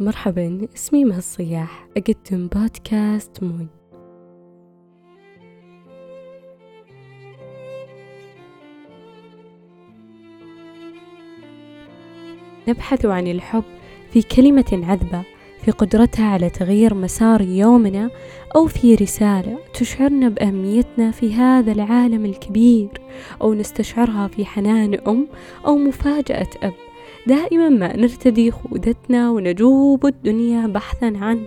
مرحبا اسمي مها الصياح. أقدم بودكاست موي. نبحث عن الحب في كلمة عذبة في قدرتها على تغيير مسار يومنا أو في رسالة تشعرنا بأهميتنا في هذا العالم الكبير أو نستشعرها في حنان أم أو مفاجأة أب. دائما ما نرتدي خوذتنا ونجوب الدنيا بحثا عنه.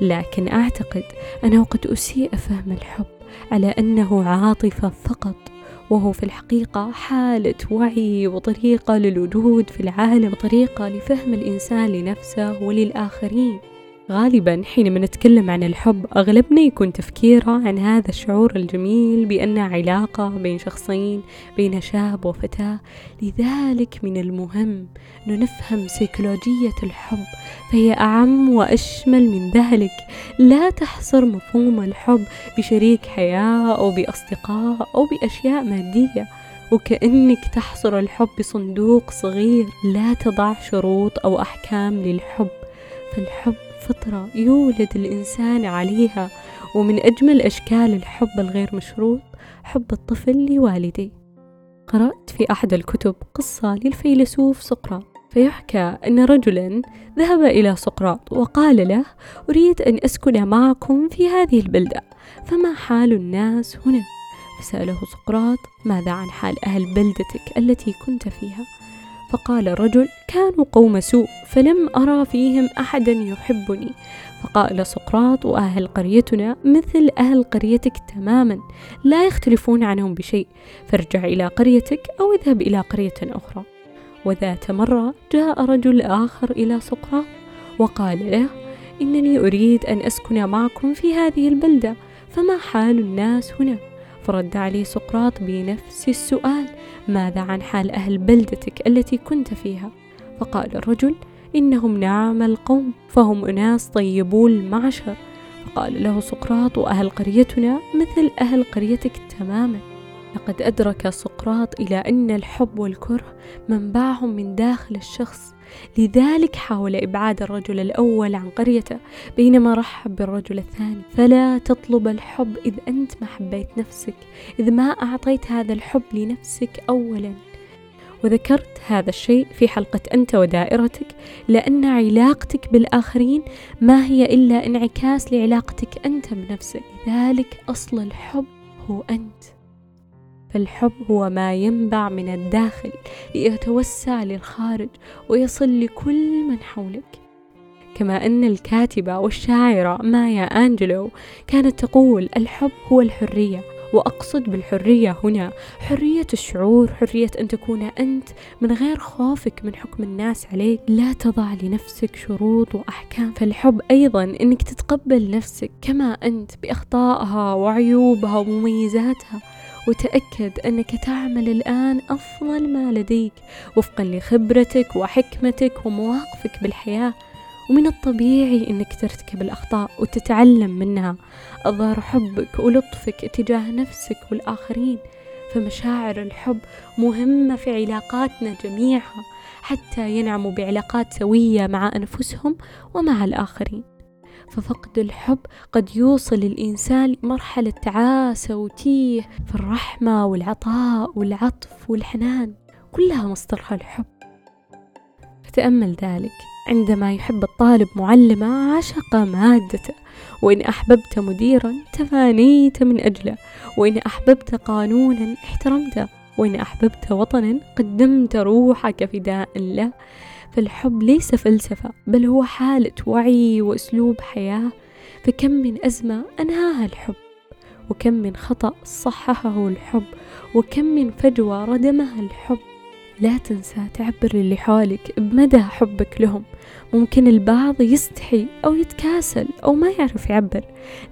لكن أعتقد أنه قد أسيء فهم الحب على أنه عاطفة فقط وهو في الحقيقة حالة وعي وطريقة للوجود في العالم وطريقة لفهم الإنسان لنفسه وللآخرين. غالبا حينما نتكلم عن الحب أغلبنا يكون تفكيره عن هذا الشعور الجميل بأن علاقة بين شخصين بين شاب وفتاة. لذلك من المهم أن نفهم سيكولوجية الحب فهي أعم وأشمل من ذلك. لا تحصر مفهوم الحب بشريك حياة أو بأصدقاء أو بأشياء مادية وكأنك تحصر الحب بصندوق صغير. لا تضع شروط أو أحكام للحب. فالحب فطرة يولد الإنسان عليها ومن أجمل أشكال الحب الغير مشروط حب الطفل لوالديه قرأت في أحد الكتب قصة للفيلسوف سقراط فيحكى أن رجلا ذهب إلى سقراط وقال له أريد أن أسكن معكم في هذه البلدة فما حال الناس هنا؟ فسأله سقراط ماذا عن حال أهل بلدتك التي كنت فيها؟ فقال الرجل كانوا قوم سوء فلم أرى فيهم أحدا يحبني. فقال سقراط وأهل قريتنا مثل أهل قريتك تماما لا يختلفون عنهم بشيء فارجع إلى قريتك أو اذهب إلى قرية أخرى. وذات مرة جاء رجل آخر إلى سقراط وقال له إنني أريد أن أسكن معكم في هذه البلدة فما حال الناس هنا؟ فرد عليه سقراط بنفس السؤال ماذا عن حال أهل بلدتك التي كنت فيها؟ فقال الرجل إنهم نعم القوم فهم أناس طيبو المعشر. فقال له سقراط وأهل قريتنا مثل أهل قريتك تماما. لقد أدرك سقراط إلى أن الحب والكره منبعهم من داخل الشخص. لذلك حاول إبعاد الرجل الأول عن قريته بينما رحب بالرجل الثاني. فلا تطلب الحب إذ أنت ما حبيت نفسك إذ ما أعطيت هذا الحب لنفسك أولا. وذكرت هذا الشيء في حلقة أنت ودائرتك لأن علاقتك بالآخرين ما هي إلا انعكاس لعلاقتك أنت بنفسك. لذلك أصل الحب هو أنت. فالحب هو ما ينبع من الداخل ليتوسع للخارج ويصل لكل من حولك. كما أن الكاتبة والشاعرة مايا أنجلو كانت تقول الحب هو الحرية وأقصد بالحرية هنا حرية الشعور حرية أن تكون أنت من غير خوفك من حكم الناس عليك. لا تضع لنفسك شروط وأحكام. فالحب أيضا أنك تتقبل نفسك كما أنت بأخطائها وعيوبها ومميزاتها. وتأكد أنك تعمل الآن أفضل ما لديك وفقا لخبرتك وحكمتك ومواقفك بالحياة. ومن الطبيعي أنك ترتكب الأخطاء وتتعلم منها. أظهر حبك ولطفك تجاه نفسك والآخرين. فمشاعر الحب مهمة في علاقاتنا جميعها حتى ينعموا بعلاقات سوية مع أنفسهم ومع الآخرين. ففقد الحب قد يوصل الإنسان لمرحلة تعاسة وتيه في الرحمة والعطاء والعطف والحنان كلها مصدرها الحب فتأمل ذلك. عندما يحب الطالب معلمة عشق مادته وإن أحببت مديرا تفانيت من أجله وإن أحببت قانونا احترمته وإن أحببت وطنا قدمت روحك فداء له. فالحب ليس فلسفة بل هو حالة وعي وأسلوب حياة. فكم من أزمة أنهاها الحب وكم من خطأ صححه الحب وكم من فجوة ردمها الحب. لا تنسى تعبر للي حولك بمدى حبك لهم. ممكن البعض يستحي أو يتكاسل أو ما يعرف يعبر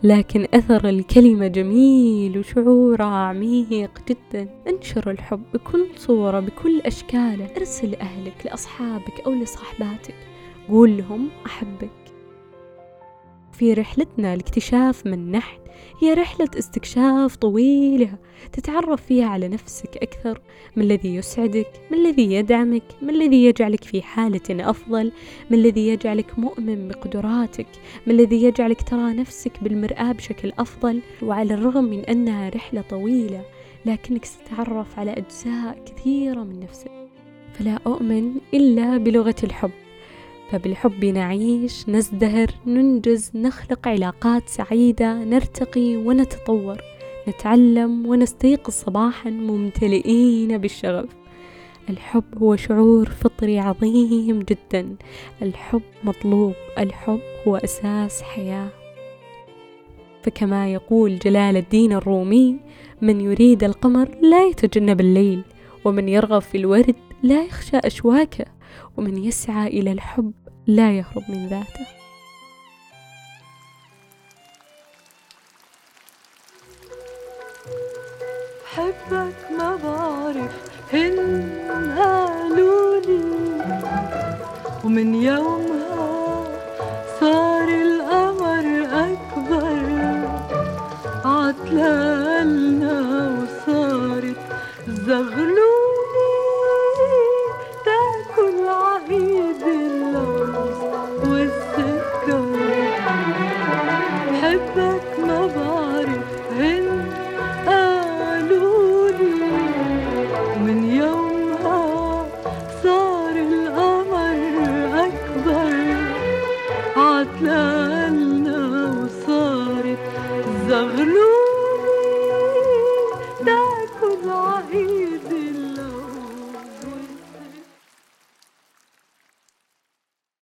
لكن أثر الكلمة جميل وشعورها عميق جدا. انشر الحب بكل صورة بكل أشكاله. ارسل لأهلك لأصحابك أو لصاحباتك قول لهم أحبك. في رحلتنا لاكتشاف من نحن هي رحلة استكشاف طويلة تتعرف فيها على نفسك أكثر ما الذي يسعدك ما الذي يدعمك ما الذي يجعلك في حالة أفضل ما الذي يجعلك مؤمن بقدراتك ما الذي يجعلك ترى نفسك بالمرآة بشكل أفضل. وعلى الرغم من أنها رحلة طويلة لكنك ستتعرف على أجزاء كثيرة من نفسك. فلا أؤمن إلا بلغة الحب. فبالحب نعيش نزدهر ننجز نخلق علاقات سعيدة نرتقي ونتطور نتعلم ونستيقظ صباحا ممتلئين بالشغف. الحب هو شعور فطري عظيم جدا. الحب مطلوب الحب هو أساس حياة. فكما يقول جلال الدين الرومي من يريد القمر لا يتجنب الليل ومن يرغب في الورد لا يخشى أشواكه ومن يسعى إلى الحب لا يهرب من ذاته. حبك ما بعرف هن قالولي ومن يوم davul